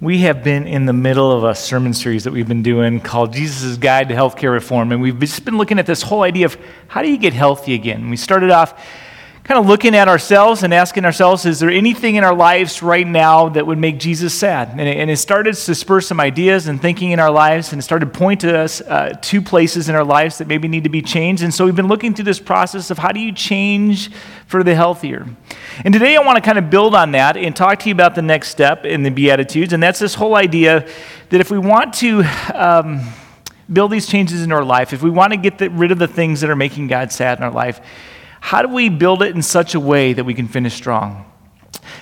We have been in the middle of a sermon series that we've been doing called Jesus' Guide to Healthcare Reform. And we've just been looking at this whole idea of how do you get healthy again? We started off kind of looking at ourselves and asking ourselves, is there anything in our lives right now that would make Jesus sad? And it, and it started to spur some ideas and thinking in our lives, and it started to point to us uh, two places in our lives that maybe need to be changed. And so we've been looking through this process of how do you change for the healthier. And today I want to kind of build on that and talk to you about the next step in the Beatitudes, and that's this whole idea that if we want to. Um, build these changes in our life, if we want to get the, rid of the things that are making God sad in our life, how do we build it in such a way that we can finish strong?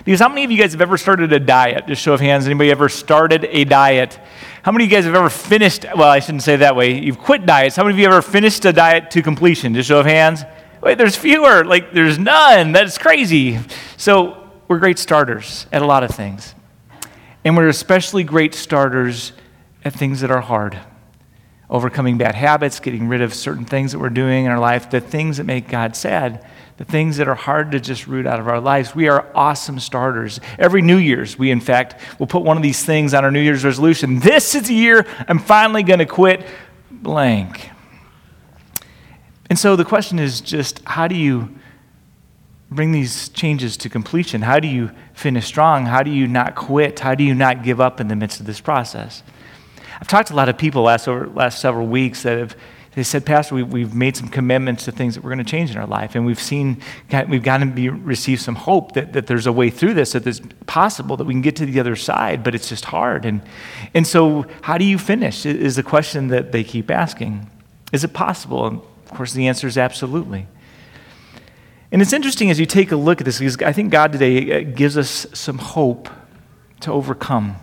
Because how many of you guys have ever started a diet? Just show of hands. Anybody ever started a diet? How many of you guys have ever finished? Well, I shouldn't say that way. You've quit diets. How many of you ever finished a diet to completion? Just show of hands. Wait, there's fewer. Like, there's none. That's crazy. So, we're great starters at a lot of things. And we're especially great starters at things that are hard overcoming bad habits, getting rid of certain things that we're doing in our life, the things that make God sad, the things that are hard to just root out of our lives. We are awesome starters. Every New Year's, we in fact will put one of these things on our New Year's resolution. This is the year I'm finally going to quit blank. And so the question is just how do you bring these changes to completion? How do you finish strong? How do you not quit? How do you not give up in the midst of this process? I've talked to a lot of people last, over, last several weeks that have they said, Pastor, we, we've made some commitments to things that we're going to change in our life. And we've seen, we've gotten to be, receive some hope that, that there's a way through this, that it's possible that we can get to the other side, but it's just hard. And, and so, how do you finish? Is the question that they keep asking. Is it possible? And of course, the answer is absolutely. And it's interesting as you take a look at this, because I think God today uh, gives us some hope to overcome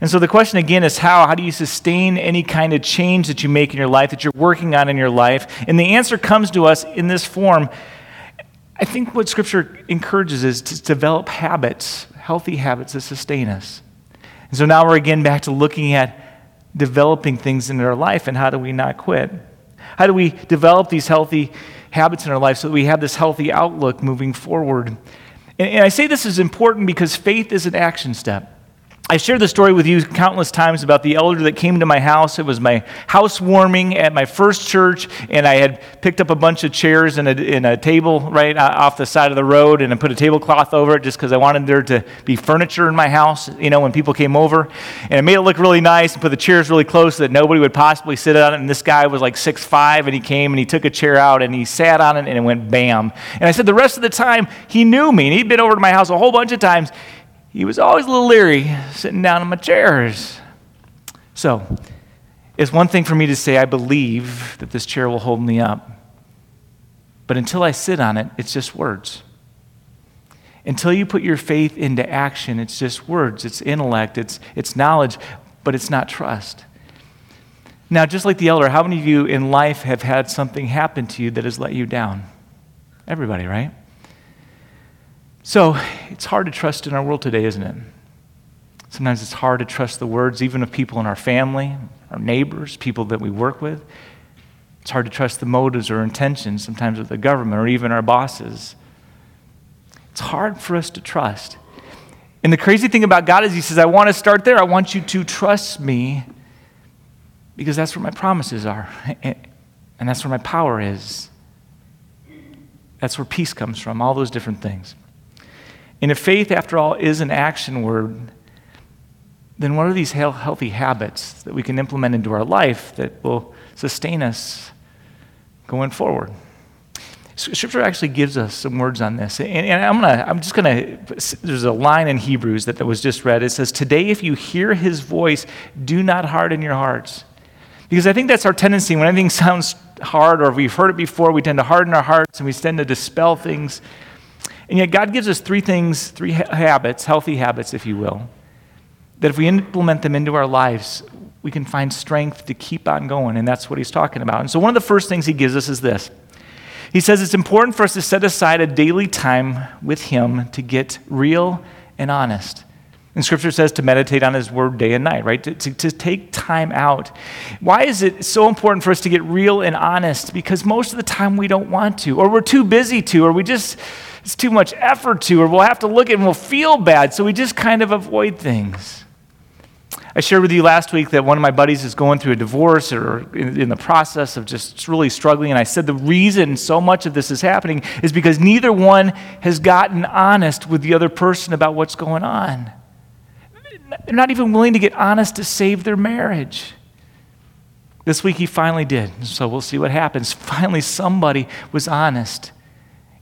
and so the question again is how? How do you sustain any kind of change that you make in your life, that you're working on in your life? And the answer comes to us in this form. I think what Scripture encourages is to develop habits, healthy habits that sustain us. And so now we're again back to looking at developing things in our life and how do we not quit? How do we develop these healthy habits in our life so that we have this healthy outlook moving forward? And, and I say this is important because faith is an action step. I shared the story with you countless times about the elder that came to my house. It was my housewarming at my first church, and I had picked up a bunch of chairs and a, and a table right off the side of the road, and I put a tablecloth over it just because I wanted there to be furniture in my house, you know, when people came over. And I made it look really nice and put the chairs really close so that nobody would possibly sit on it. And this guy was like six five, and he came and he took a chair out and he sat on it, and it went bam. And I said the rest of the time he knew me, and he'd been over to my house a whole bunch of times he was always a little leery sitting down in my chairs. So, it's one thing for me to say, I believe that this chair will hold me up. But until I sit on it, it's just words. Until you put your faith into action, it's just words, it's intellect, it's, it's knowledge, but it's not trust. Now, just like the elder, how many of you in life have had something happen to you that has let you down? Everybody, right? So it's hard to trust in our world today, isn't it? Sometimes it's hard to trust the words, even of people in our family, our neighbors, people that we work with. It's hard to trust the motives or intentions, sometimes of the government or even our bosses. It's hard for us to trust. And the crazy thing about God is, He says, I want to start there. I want you to trust me because that's where my promises are. And that's where my power is. That's where peace comes from, all those different things. And if faith, after all, is an action word, then what are these healthy habits that we can implement into our life that will sustain us going forward? Scripture actually gives us some words on this. And, and I'm, gonna, I'm just going to, there's a line in Hebrews that, that was just read. It says, Today, if you hear his voice, do not harden your hearts. Because I think that's our tendency. When anything sounds hard or we've heard it before, we tend to harden our hearts and we tend to dispel things. And yet, God gives us three things, three ha- habits, healthy habits, if you will, that if we implement them into our lives, we can find strength to keep on going. And that's what he's talking about. And so, one of the first things he gives us is this He says it's important for us to set aside a daily time with him to get real and honest. And scripture says to meditate on his word day and night, right? To, to, to, take time out. Why is it so important for us to get real and honest? Because most of the time we don't want to, or we're too busy to, or we just it's too much effort to, or we'll have to look at and we'll feel bad, so we just kind of avoid things. I shared with you last week that one of my buddies is going through a divorce or in, in, the process of just really struggling. And I said the reason so much of this is happening is because neither one has gotten honest with the other person about what's going on. They're not even willing to get honest to save their marriage. This week he finally did. So we'll see what happens. Finally, somebody was honest.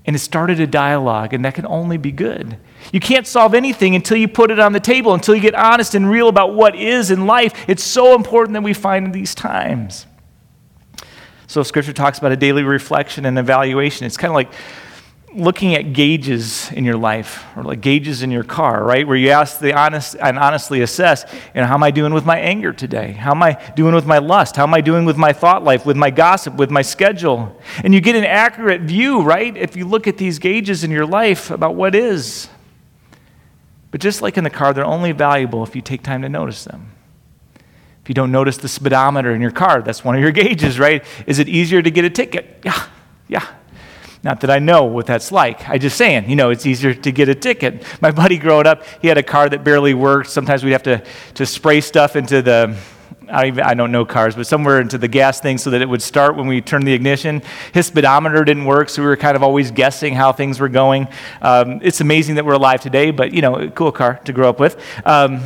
And it started a dialogue, and that can only be good. You can't solve anything until you put it on the table, until you get honest and real about what is in life. It's so important that we find in these times. So, Scripture talks about a daily reflection and evaluation. It's kind of like looking at gauges in your life or like gauges in your car, right? Where you ask the honest and honestly assess, you know, how am I doing with my anger today? How am I doing with my lust? How am I doing with my thought life, with my gossip, with my schedule? And you get an accurate view, right? If you look at these gauges in your life about what is. But just like in the car, they're only valuable if you take time to notice them. If you don't notice the speedometer in your car, that's one of your gauges, right? Is it easier to get a ticket? Yeah, yeah. Not that I know what that's like. I just saying, you know, it's easier to get a ticket. My buddy growing up, he had a car that barely worked. Sometimes we'd have to, to spray stuff into the, I don't, even, I don't know cars, but somewhere into the gas thing so that it would start when we turned the ignition. His speedometer didn't work, so we were kind of always guessing how things were going. Um, it's amazing that we're alive today, but, you know, cool car to grow up with. Um,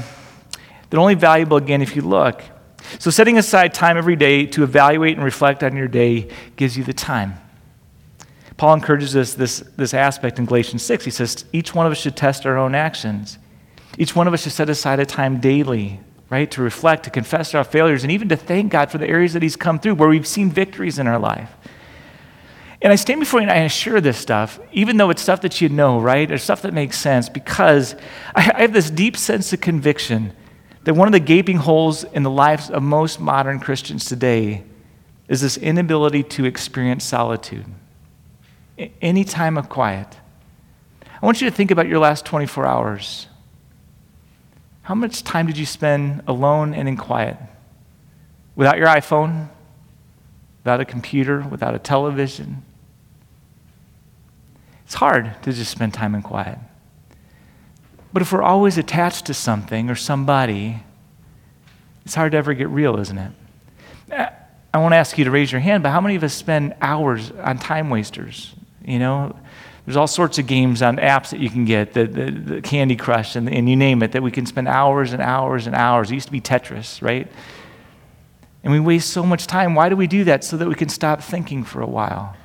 they're only valuable, again, if you look. So setting aside time every day to evaluate and reflect on your day gives you the time. Paul encourages us this, this aspect in Galatians 6. He says, each one of us should test our own actions. Each one of us should set aside a time daily, right, to reflect, to confess our failures, and even to thank God for the areas that He's come through where we've seen victories in our life. And I stand before you and I assure this stuff, even though it's stuff that you know, right? Or stuff that makes sense, because I have this deep sense of conviction that one of the gaping holes in the lives of most modern Christians today is this inability to experience solitude any time of quiet. I want you to think about your last 24 hours. How much time did you spend alone and in quiet? Without your iPhone, without a computer, without a television? It's hard to just spend time in quiet. But if we're always attached to something or somebody, it's hard to ever get real, isn't it? I won't ask you to raise your hand, but how many of us spend hours on time wasters? You know, there's all sorts of games on apps that you can get, the, the, the Candy Crush and, and you name it, that we can spend hours and hours and hours. It used to be Tetris, right? And we waste so much time. Why do we do that? So that we can stop thinking for a while.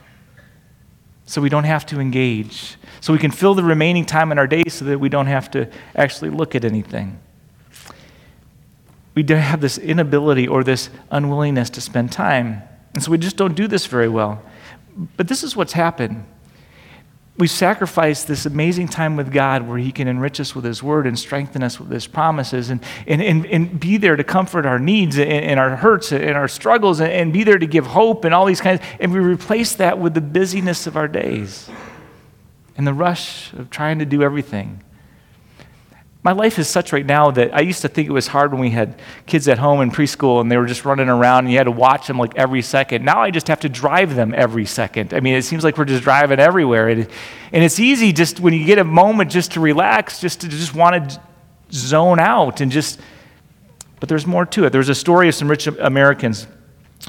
So we don't have to engage. So we can fill the remaining time in our day so that we don't have to actually look at anything. We have this inability or this unwillingness to spend time. And so we just don't do this very well. But this is what's happened. We sacrifice this amazing time with God where He can enrich us with His Word and strengthen us with His promises and, and, and, and be there to comfort our needs and, and our hurts and our struggles and, and be there to give hope and all these kinds. And we replace that with the busyness of our days and the rush of trying to do everything my life is such right now that I used to think it was hard when we had kids at home in preschool and they were just running around and you had to watch them like every second. Now I just have to drive them every second. I mean, it seems like we're just driving everywhere. And, and it's easy just when you get a moment just to relax, just to just want to zone out and just, but there's more to it. There's a story of some rich Americans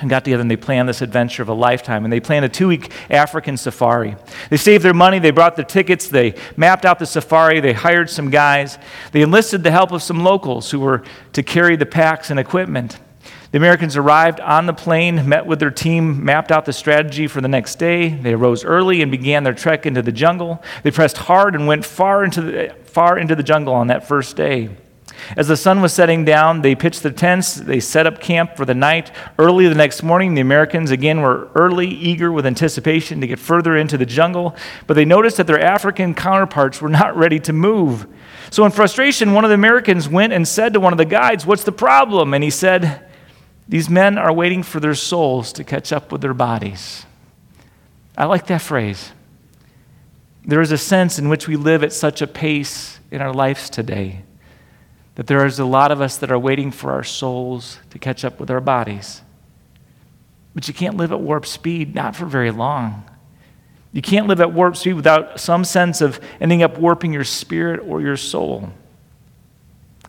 and got together and they planned this adventure of a lifetime. And they planned a two week African safari. They saved their money, they brought their tickets, they mapped out the safari, they hired some guys, they enlisted the help of some locals who were to carry the packs and equipment. The Americans arrived on the plane, met with their team, mapped out the strategy for the next day. They arose early and began their trek into the jungle. They pressed hard and went far into the, far into the jungle on that first day. As the sun was setting down, they pitched their tents. They set up camp for the night. Early the next morning, the Americans again were early, eager with anticipation to get further into the jungle, but they noticed that their African counterparts were not ready to move. So, in frustration, one of the Americans went and said to one of the guides, What's the problem? And he said, These men are waiting for their souls to catch up with their bodies. I like that phrase. There is a sense in which we live at such a pace in our lives today that there is a lot of us that are waiting for our souls to catch up with our bodies. But you can't live at warp speed, not for very long. You can't live at warp speed without some sense of ending up warping your spirit or your soul.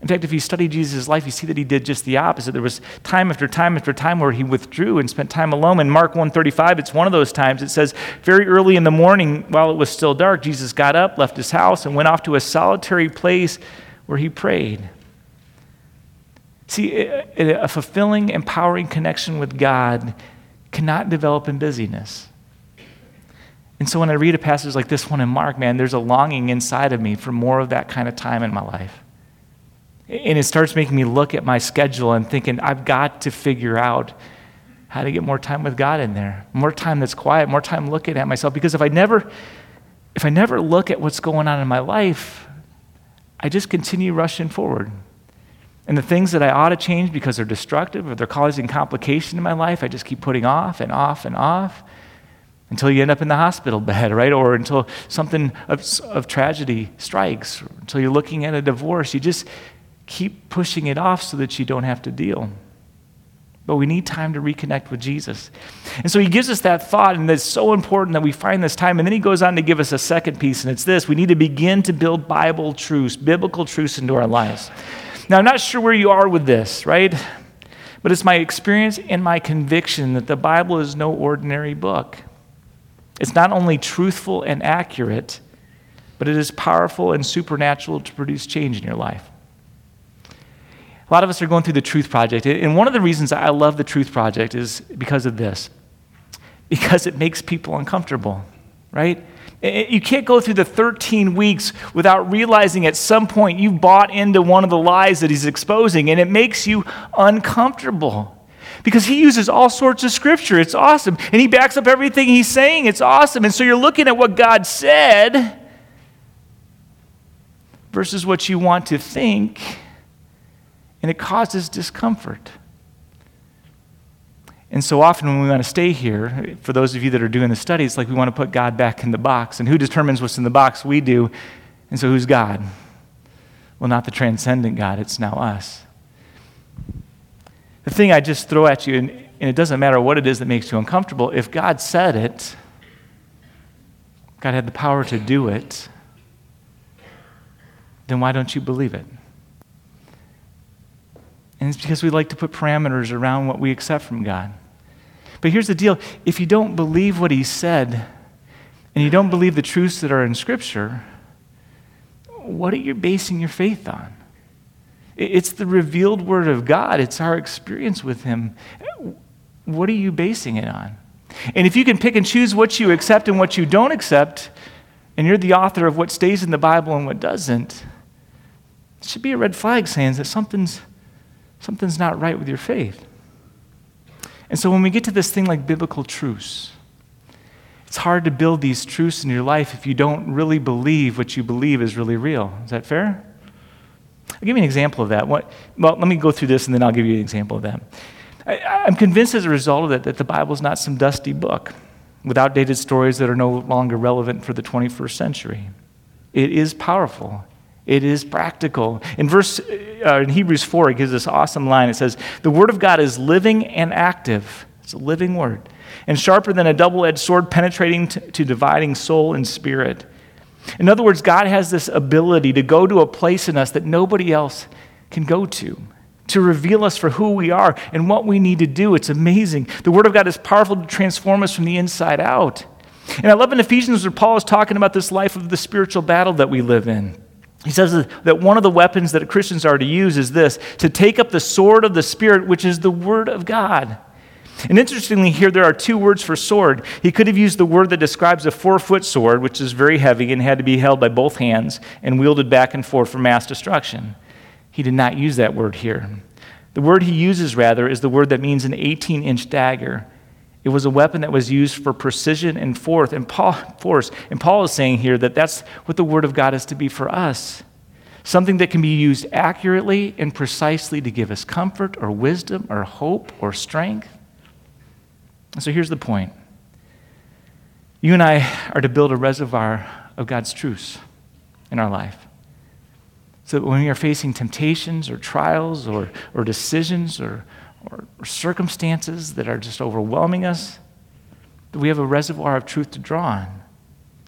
In fact, if you study Jesus' life, you see that he did just the opposite. There was time after time after time where he withdrew and spent time alone. In Mark 135, it's one of those times. It says, very early in the morning, while it was still dark, Jesus got up, left his house, and went off to a solitary place where he prayed. See, a fulfilling, empowering connection with God cannot develop in busyness. And so when I read a passage like this one in Mark, man, there's a longing inside of me for more of that kind of time in my life. And it starts making me look at my schedule and thinking, I've got to figure out how to get more time with God in there, more time that's quiet, more time looking at myself. Because if I never, if I never look at what's going on in my life, I just continue rushing forward. And the things that I ought to change because they're destructive or they're causing complication in my life, I just keep putting off and off and off until you end up in the hospital bed, right? Or until something of, of tragedy strikes, until you're looking at a divorce. You just keep pushing it off so that you don't have to deal. But we need time to reconnect with Jesus. And so he gives us that thought, and it's so important that we find this time. And then he goes on to give us a second piece, and it's this we need to begin to build Bible truths, biblical truths into our lives. Now, I'm not sure where you are with this, right? But it's my experience and my conviction that the Bible is no ordinary book. It's not only truthful and accurate, but it is powerful and supernatural to produce change in your life. A lot of us are going through the Truth Project. And one of the reasons I love the Truth Project is because of this because it makes people uncomfortable, right? You can't go through the 13 weeks without realizing at some point you've bought into one of the lies that he's exposing, and it makes you uncomfortable. Because he uses all sorts of scripture. It's awesome. And he backs up everything he's saying. It's awesome. And so you're looking at what God said versus what you want to think and it causes discomfort. And so often when we want to stay here, for those of you that are doing the studies, like we want to put God back in the box. And who determines what's in the box? We do. And so who's God? Well, not the transcendent God, it's now us. The thing I just throw at you, and, and it doesn't matter what it is that makes you uncomfortable, if God said it, God had the power to do it, then why don't you believe it? And it's because we like to put parameters around what we accept from God. But here's the deal if you don't believe what He said, and you don't believe the truths that are in Scripture, what are you basing your faith on? It's the revealed Word of God, it's our experience with Him. What are you basing it on? And if you can pick and choose what you accept and what you don't accept, and you're the author of what stays in the Bible and what doesn't, it should be a red flag saying that something's something's not right with your faith. And so when we get to this thing like biblical truths, it's hard to build these truths in your life if you don't really believe what you believe is really real. Is that fair? I'll give you an example of that. What, well, let me go through this and then I'll give you an example of that. I, am convinced as a result of that that the Bible is not some dusty book with outdated stories that are no longer relevant for the 21st century. It is powerful. It is practical. In verse uh, in Hebrews 4, it gives this awesome line. It says, "The word of God is living and active. It's a living word, and sharper than a double-edged sword, penetrating to, to dividing soul and spirit." In other words, God has this ability to go to a place in us that nobody else can go to to reveal us for who we are and what we need to do. It's amazing. The Word of God is powerful to transform us from the inside out. And I love in Ephesians where Paul is talking about this life of the spiritual battle that we live in. He says that one of the weapons that Christians are to use is this to take up the sword of the Spirit, which is the Word of God. And interestingly, here there are two words for sword. He could have used the word that describes a four foot sword, which is very heavy and had to be held by both hands and wielded back and forth for mass destruction. He did not use that word here. The word he uses, rather, is the word that means an 18 inch dagger. It was a weapon that was used for precision and force. And Paul, force. And Paul is saying here that that's what the Word of God is to be for us something that can be used accurately and precisely to give us comfort or wisdom or hope or strength. And so here's the point you and I are to build a reservoir of God's truths in our life. So that when we are facing temptations or trials or, or decisions or, or, circumstances that are just overwhelming us, that we have a reservoir of truth to draw on.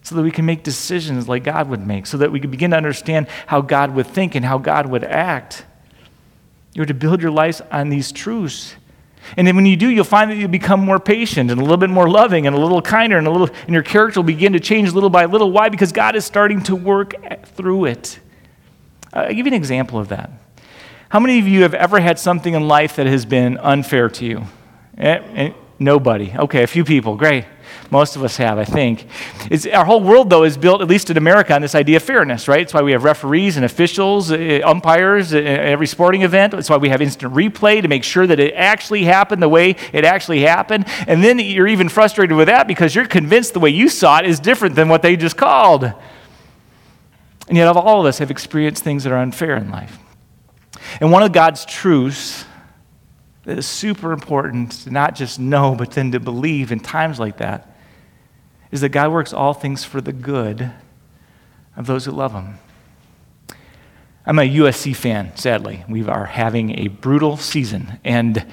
so that we can make decisions like God would make, so that we can begin to understand how God would think and how God would act. You're to build your life on these truths. And then when you do, you'll find that you become more patient and a little bit more loving and a little kinder and a little and your character will begin to change little by little. Why? Because God is starting to work through it. Uh, I'll give you an example of that. How many of you have ever had something in life that has been unfair to you? Eh, eh, nobody. Okay, a few people. Great. Most of us have, I think. It's, our whole world, though, is built, at least in America, on this idea of fairness, right? It's why we have referees and officials, uh, umpires at every sporting event. It's why we have instant replay to make sure that it actually happened the way it actually happened. And then you're even frustrated with that because you're convinced the way you saw it is different than what they just called. And yet, all of us have experienced things that are unfair in life. And one of God's truths that is super important to not just know, but then to believe in times like that is that God works all things for the good of those who love Him. I'm a USC fan, sadly. We are having a brutal season, and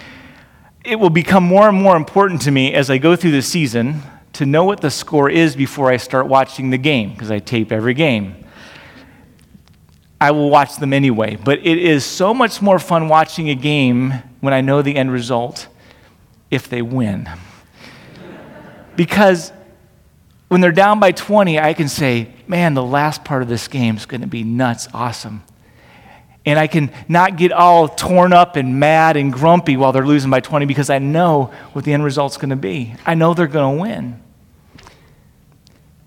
it will become more and more important to me as I go through the season to know what the score is before I start watching the game, because I tape every game. I will watch them anyway, but it is so much more fun watching a game when I know the end result if they win. Because when they're down by 20, I can say, man, the last part of this game is going to be nuts, awesome. And I can not get all torn up and mad and grumpy while they're losing by 20 because I know what the end result's going to be. I know they're going to win.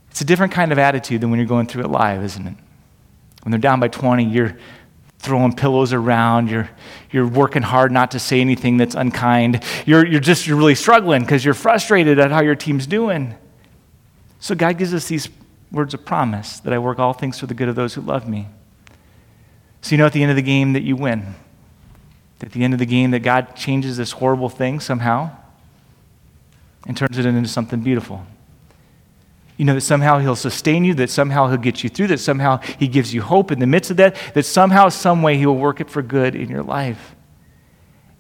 It's a different kind of attitude than when you're going through it live, isn't it? When they're down by 20, you're throwing pillows around, you're, you're working hard not to say anything that's unkind. You're, you're just you're really struggling because you're frustrated at how your team's doing. So God gives us these words of promise that I work all things for the good of those who love me. So you know at the end of the game that you win. At the end of the game that God changes this horrible thing somehow and turns it into something beautiful. You know that somehow He'll sustain you, that somehow He'll get you through, that somehow He gives you hope in the midst of that, that somehow, some way He will work it for good in your life.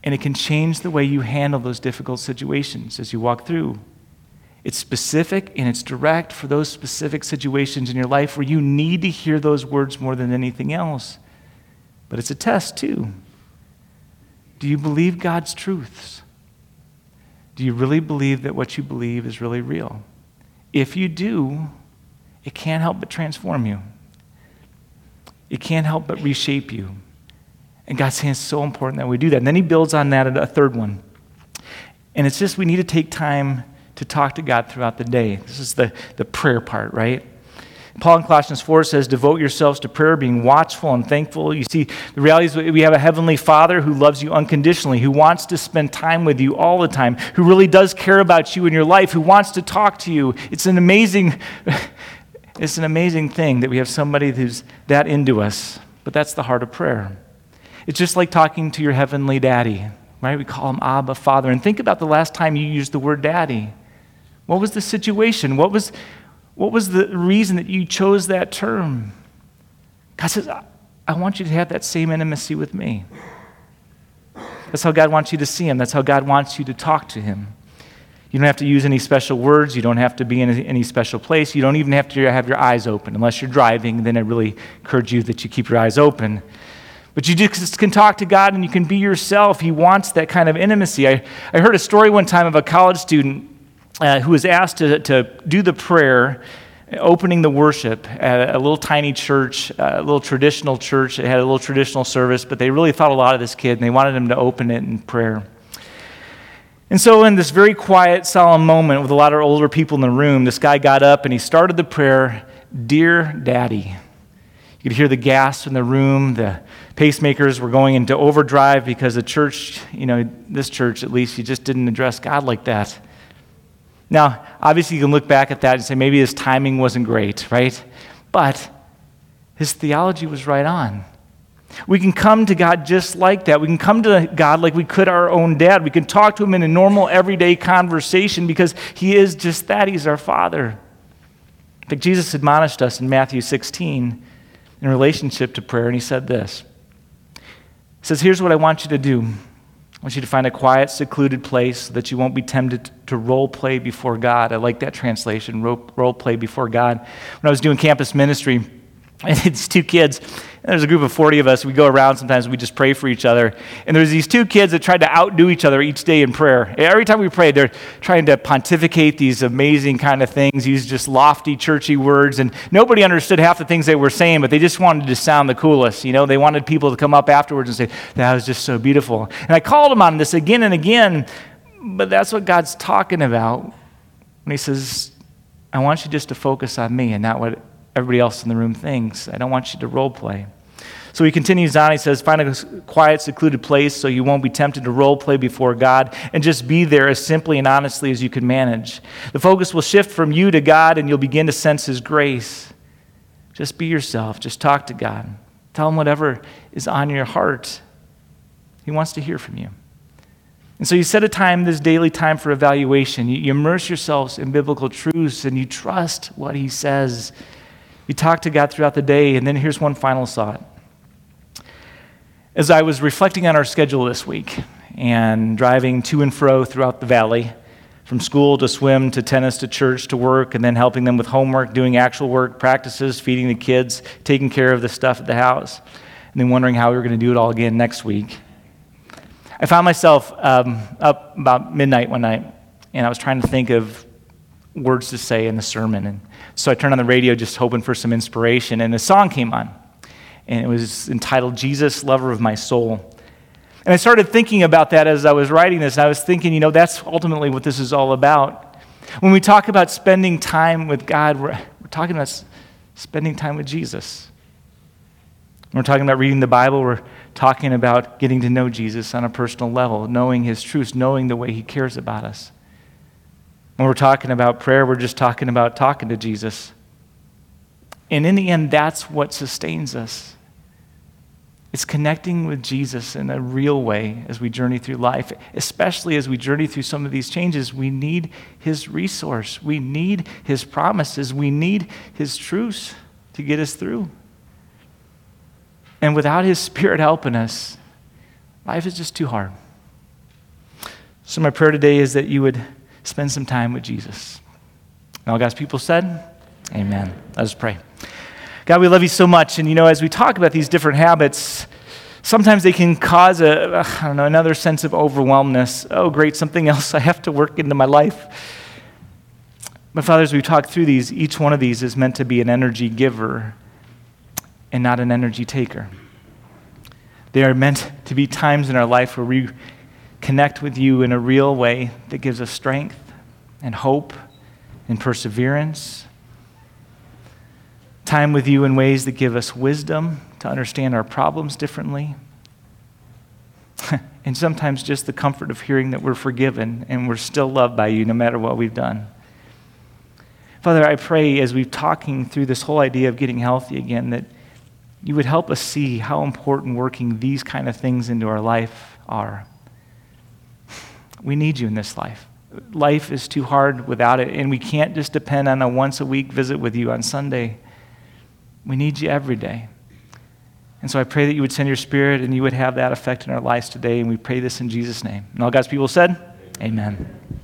And it can change the way you handle those difficult situations as you walk through. It's specific and it's direct for those specific situations in your life where you need to hear those words more than anything else. But it's a test, too. Do you believe God's truths? Do you really believe that what you believe is really real? If you do, it can't help but transform you. It can't help but reshape you. And God's saying it's so important that we do that. And then he builds on that a third one. And it's just we need to take time to talk to God throughout the day. This is the, the prayer part, right? Paul in Colossians 4 says, Devote yourselves to prayer, being watchful and thankful. You see, the reality is we have a heavenly Father who loves you unconditionally, who wants to spend time with you all the time, who really does care about you in your life, who wants to talk to you. It's an amazing, it's an amazing thing that we have somebody who's that into us. But that's the heart of prayer. It's just like talking to your heavenly daddy, right? We call him Abba, Father. And think about the last time you used the word daddy. What was the situation? What was, what was the reason that you chose that term? God says, I, want you to have that same intimacy with me. That's how God wants you to see Him. That's how God wants you to talk to Him. You don't have to use any special words. You don't have to be in any special place. You don't even have to have your eyes open. Unless you're driving, then I really encourage you that you keep your eyes open. But you just can talk to God and you can be yourself. He wants that kind of intimacy. I, I heard a story one time of a college student uh, who was asked to, to do the prayer opening the worship at a little tiny church, a little traditional church. It had a little traditional service, but they really thought a lot of this kid and they wanted him to open it in prayer. And so, in this very quiet, solemn moment with a lot of older people in the room, this guy got up and he started the prayer Dear Daddy. You could hear the gas in the room. The pacemakers were going into overdrive because the church, you know, this church at least, you just didn't address God like that. Now, obviously, you can look back at that and say maybe his timing wasn't great, right? But his theology was right on. We can come to God just like that. We can come to God like we could our own dad. We can talk to him in a normal, everyday conversation because he is just that. He's our Father. I think Jesus admonished us in Matthew 16 in relationship to prayer, and he said this. He says, Here's what I want you to do I want you to find a quiet, secluded place so that you won't be tempted to role play before God. I like that translation, role play before God. When I was doing campus ministry, and it's two kids. And there's a group of 40 of us. We go around sometimes, we just pray for each other. And there's these two kids that tried to outdo each other each day in prayer. Every time we prayed, they're trying to pontificate these amazing kind of things, use just lofty, churchy words. And nobody understood half the things they were saying, but they just wanted to sound the coolest. You know, they wanted people to come up afterwards and say, that was just so beautiful. And I called them on this again and again, but that's what God's talking about when He says, I want you just to focus on me and not what everybody else in the room thinks. I don't want you to role play. So he continues on. He says, Find a quiet, secluded place so you won't be tempted to role play before God and just be there as simply and honestly as you can manage. The focus will shift from you to God and you'll begin to sense His grace. Just be yourself. Just talk to God. Tell Him whatever is on your heart. He wants to hear from you. And so you set a time, this daily time for evaluation. You, immerse yourselves in biblical truths and you trust what He says. You talked to God throughout the day, and then here's one final thought. As I was reflecting on our schedule this week and driving to and fro throughout the valley, from school to swim to tennis to church to work, and then helping them with homework, doing actual work, practices, feeding the kids, taking care of the stuff at the house, and then wondering how we were going to do it all again next week. I found myself um, up about midnight one night, and I was trying to think of words to say in the sermon. And so I turned on the radio just hoping for some inspiration, and a song came on. And it was entitled Jesus, Lover of My Soul. And I started thinking about that as I was writing this. And I was thinking, you know, that's ultimately what this is all about. When we talk about spending time with God, we're, we're talking about spending time with Jesus. When we're talking about reading the Bible, we're talking about getting to know Jesus on a personal level, knowing his truths, knowing the way he cares about us. When we're talking about prayer, we're just talking about talking to Jesus. And in the end, that's what sustains us. It's connecting with Jesus in a real way as we journey through life, especially as we journey through some of these changes. We need His resource, we need His promises, we need His truths to get us through. And without His Spirit helping us, life is just too hard. So, my prayer today is that you would spend some time with Jesus. And all God's people said, Amen. Let us pray. God, we love you so much. And you know, as we talk about these different habits, sometimes they can cause a, I don't know, another sense of overwhelmness. Oh, great, something else I have to work into my life. But, Father, as we talk through these, each one of these is meant to be an energy giver and not an energy taker. They are meant to be times in our life where we connect with you in a real way that gives us strength and hope and perseverance. Time with you in ways that give us wisdom to understand our problems differently. and sometimes just the comfort of hearing that we're forgiven and we're still loved by you no matter what we've done. Father, I pray as we're talking through this whole idea of getting healthy again that you would help us see how important working these kind of things into our life are. We need you in this life. Life is too hard without it, and we can't just depend on a once a week visit with you on Sunday. We need you every day. And so I pray that you would send your spirit and you would have that effect in our lives today, and we pray this in Jesus' name. And all God's people said, Amen. Amen.